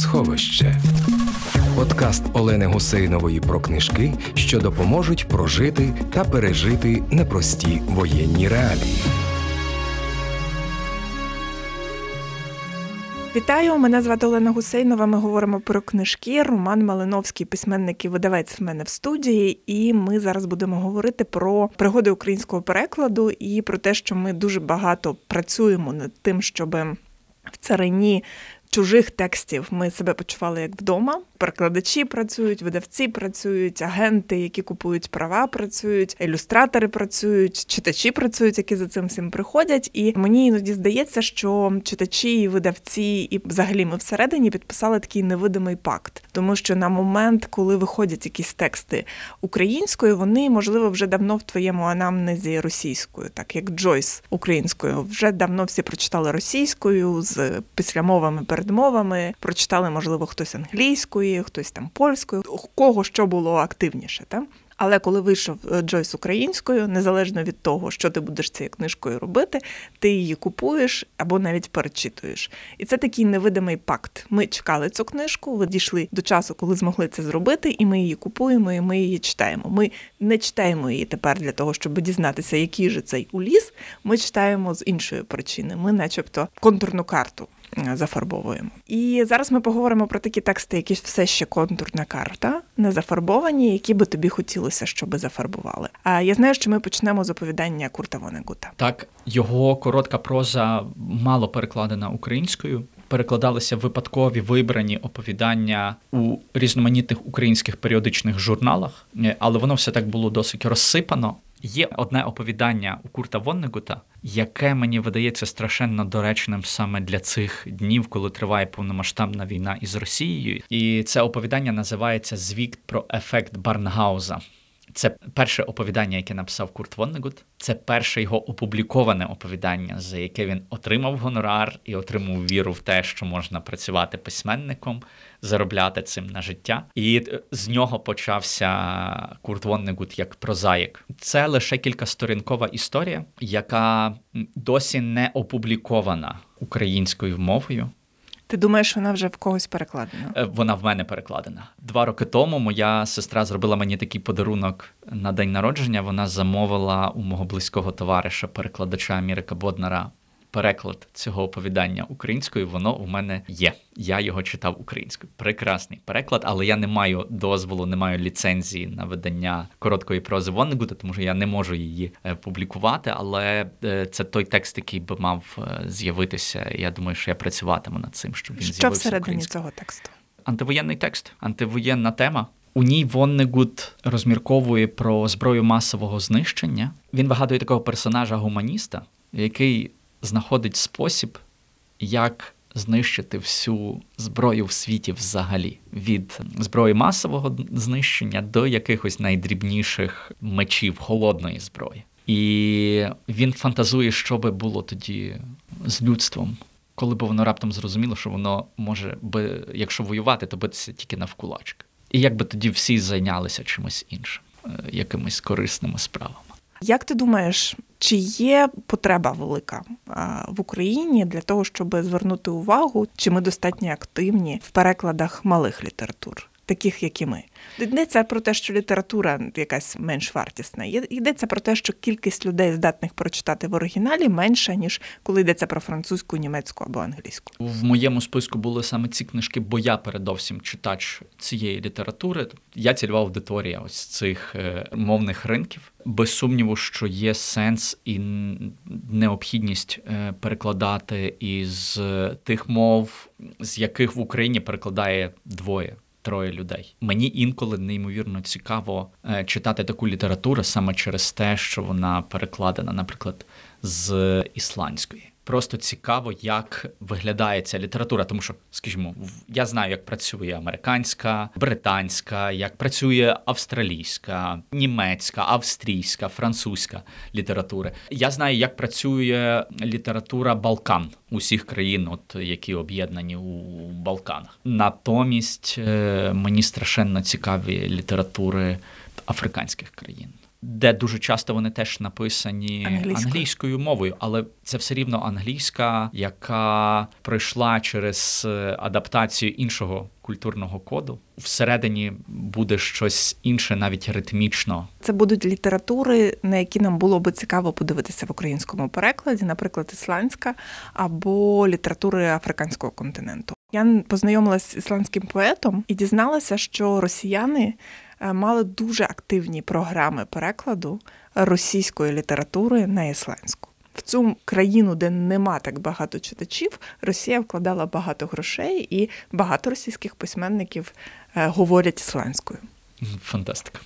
Книгосховище. Подкаст Олени Гусейнової про книжки, що допоможуть прожити та пережити непрості воєнні реалії. Вітаю, мене звати Олена Гусейнова. Ми говоримо про книжки. Роман Малиновський, письменник і видавець в мене в студії. І ми зараз будемо говорити про пригоди українського перекладу і про те, що ми дуже багато працюємо над тим, щоб в царині чужих текстів ми себе почували як вдома. Перекладачі працюють, видавці працюють, агенти, які купують права, працюють, ілюстратори працюють, читачі працюють, які за цим всім приходять. І мені іноді здається, що читачі, і видавці, і взагалі ми всередині підписали такий невидимий пакт, тому що на момент, коли виходять якісь тексти українською, вони можливо вже давно в твоєму анамнезі російською, так як Джойс українською, вже давно всі прочитали російською з післямовами передмовами. Прочитали, можливо, хтось англійською, хтось там польською, у кого що було активніше. Та? Але коли вийшов е, Джойс українською, незалежно від того, що ти будеш цією книжкою робити, ти її купуєш або навіть перечитуєш. І це такий невидимий пакт. Ми чекали цю книжку, ви дійшли до часу, коли змогли це зробити, і ми її купуємо, і ми її читаємо. Ми не читаємо її тепер для того, щоб дізнатися, який же цей уліз. Ми читаємо з іншої причини. Ми, начебто, контурну карту зафарбовуємо. І зараз ми поговоримо про такі тексти, які все ще контурна карта, не зафарбовані, які би тобі хотілося, щоб зафарбували. А я знаю, що ми почнемо з оповідання Курта Вонегута. Так, його коротка проза мало перекладена українською. Перекладалися випадкові вибрані оповідання у різноманітних українських періодичних журналах, е, але воно все так було досить розсипано. Є одне оповідання у Курта Воннегута, яке мені видається страшенно доречним саме для цих днів, коли триває повномасштабна війна із Росією. І це оповідання називається Звіт про ефект Барнгауза. Це перше оповідання, яке написав Курт Воннегут. Це перше його опубліковане оповідання, за яке він отримав гонорар і отримав віру в те, що можна працювати письменником, заробляти цим на життя. І з нього почався Курт Воннегут як прозаїк. Це лише кількасторінкова історія, яка досі не опублікована українською мовою. Ти думаєш, вона вже в когось перекладена? Е, вона в мене перекладена. Два роки тому моя сестра зробила мені такий подарунок на день народження. Вона замовила у мого близького товариша, перекладача Амірика Боднара, переклад цього оповідання українською, воно у мене є. Я його читав українською. Прекрасний переклад, але я не маю дозволу, не маю ліцензії на видання короткої прози Воннегута, тому що я не можу її е, публікувати. Але е, це той текст, який би мав е, з'явитися. Я думаю, що я працюватиму над цим, щоб він що з'явився всередині цього тексту. Антивоєнний текст, антивоєнна тема. У ній Воннегут розмірковує про зброю масового знищення. Він вигадує такого персонажа гуманіста, який знаходить спосіб, як знищити всю зброю в світі взагалі, від зброї масового знищення до якихось найдрібніших мечів холодної зброї. І він фантазує, що би було тоді з людством, коли б воно раптом зрозуміло, що воно може би, якщо воювати, то битися тільки навкулачки. І як би тоді всі зайнялися чимось іншим, е, якимись корисними справами. Як ти думаєш, чи є потреба велика в Україні для того, щоб звернути увагу, чи ми достатньо активні в перекладах малих літератур? Таких, як і ми, йдеться про те, що література якась менш вартісна. Йдеться про те, що кількість людей, здатних прочитати в оригіналі, менша ніж коли йдеться про французьку, німецьку або англійську. В моєму списку були саме ці книжки, бо я передовсім читач цієї літератури. Я цільова аудиторія ось цих е, мовних ринків без сумніву, що є сенс і необхідність е, перекладати із тих мов, з яких в Україні перекладає двоє. Троє людей. Мені інколи неймовірно цікаво е, читати таку літературу саме через те, що вона перекладена, наприклад, з ісландської просто цікаво, як виглядає ця література. Тому що, скажімо, я знаю, як працює американська, британська, як працює австралійська, німецька, австрійська, французька література. Я знаю, як працює література Балкан усіх країн, от які об'єднані у Балканах. Натомість е, мені страшенно цікаві літератури африканських країн. Де дуже часто вони теж написані Англійською. англійською мовою, але це все рівно англійська, яка пройшла через е, адаптацію іншого культурного коду. Всередині буде щось інше, навіть ритмічно. Це будуть літератури, на які нам було би цікаво подивитися в українському перекладі, наприклад, ісландська або літератури африканського континенту. Я познайомилася з ісландським поетом і дізналася, що росіяни мали дуже активні програми перекладу російської літератури на ісландську. В цю країну, де нема так багато читачів, Росія вкладала багато грошей, і багато російських письменників е, говорять ісландською. Фантастика.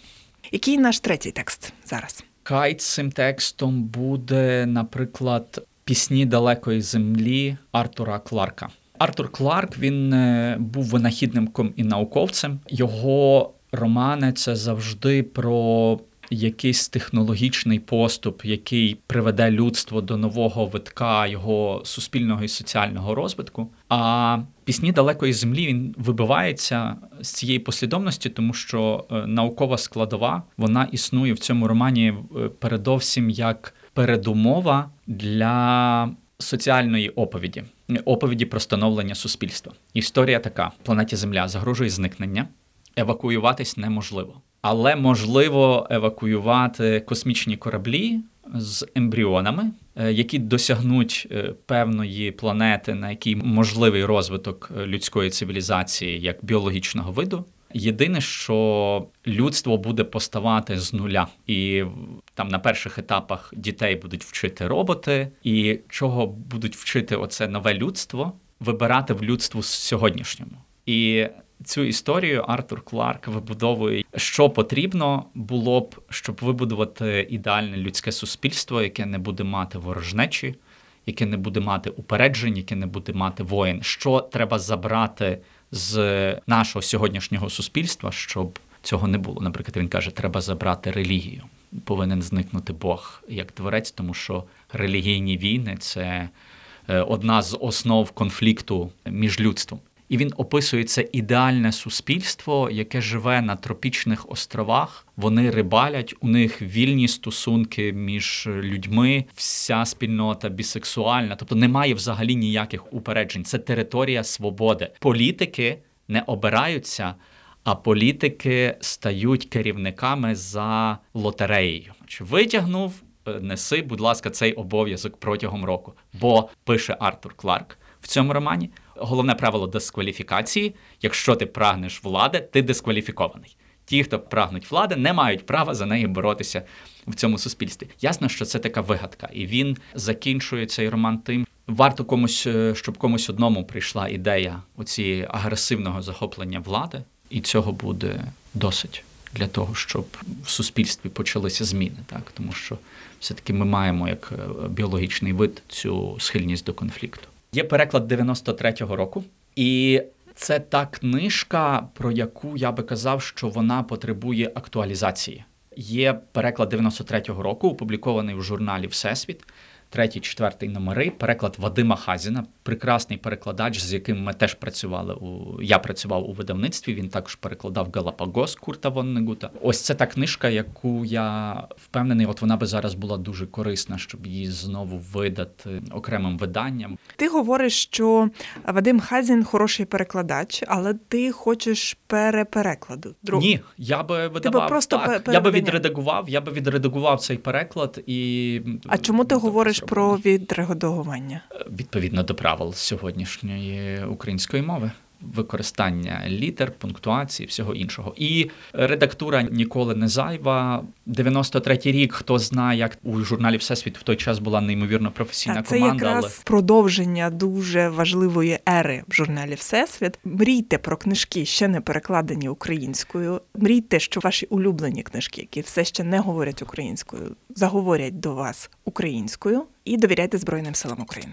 Який наш третій текст зараз? Кайт цим текстом буде, наприклад, пісні далекої землі Артура Кларка. Артур Кларк він е, був винахідником і науковцем. Його романи це завжди про якийсь технологічний поступ, який приведе людство до нового витка його суспільного і соціального розвитку. А пісні далекої землі він вибивається з цієї послідовності, тому що е, наукова складова вона існує в цьому романі е, передовсім як передумова для соціальної оповіді, оповіді про становлення суспільства. Історія така: планеті Земля загрожує зникнення, евакуюватись неможливо. Але можливо евакуювати космічні кораблі з ембріонами, е, які досягнуть е, певної планети, на якій можливий розвиток е, людської цивілізації як біологічного виду. Єдине, що людство буде поставати з нуля, і там на перших етапах дітей будуть вчити роботи, і чого будуть вчити оце нове людство, вибирати в людству сьогоднішньому. І цю історію Артур Кларк вибудовує, що потрібно було б, щоб вибудувати ідеальне людське суспільство, яке не буде мати ворожнечі, яке не буде мати упереджень, яке не буде мати воїн. Що треба забрати з нашого сьогоднішнього суспільства, щоб цього не було. Наприклад, він каже, треба забрати релігію. Повинен зникнути Бог як творець, тому що релігійні війни це е, одна з основ конфлікту між людством. І він описує це ідеальне суспільство, яке живе на тропічних островах. Вони рибалять, у них вільні стосунки між людьми, вся спільнота бісексуальна, тобто немає взагалі ніяких упереджень. Це територія свободи. Політики не обираються. А політики стають керівниками за лотереєю. Чи витягнув, е, неси, будь ласка, цей обов'язок протягом року. Бо пише Артур Кларк в цьому романі. Головне правило дискваліфікації: якщо ти прагнеш влади, ти дискваліфікований. Ті, хто прагнуть влади, не мають права за неї боротися в цьому суспільстві. Ясно, що це така вигадка, і він закінчує цей роман тим. Варто комусь, е, щоб комусь одному прийшла ідея оці агресивного захоплення влади, і цього буде досить для того, щоб в суспільстві почалися зміни, так тому що все-таки ми маємо як е, біологічний вид цю схильність до конфлікту. Є переклад 93-го року, і це та книжка, про яку я би казав, що вона потребує актуалізації. Є переклад 93-го року, опублікований в журналі Всесвіт третій, четвертий номери. Переклад Вадима Хазіна, прекрасний перекладач, з яким ми теж працювали. У я працював у видавництві. Він також перекладав Галапагос Курта Воннегута. Ось це та книжка, яку я впевнений, от вона би зараз була дуже корисна, щоб її знову видати окремим виданням. Ти говориш, що Вадим Хазін хороший перекладач, але ти хочеш переперекладу. Друг... Ні, я би видавав просто так. Я би відредагував, я би відредагував цей переклад і а чому ти говориш про відредагування? Відповідно до правил сьогоднішньої української мови. Використання літер, пунктуації, всього іншого. І редактура ніколи не зайва. 93-й рік, хто знає, як у журналі Всесвіт в той час була неймовірно професійна так, це команда. Це якраз але... продовження дуже важливої ери в журналі Всесвіт. Мрійте про книжки, ще не перекладені українською. Мрійте, що ваші улюблені книжки, які все ще не говорять українською, заговорять до вас українською і довіряйте Збройним силам України.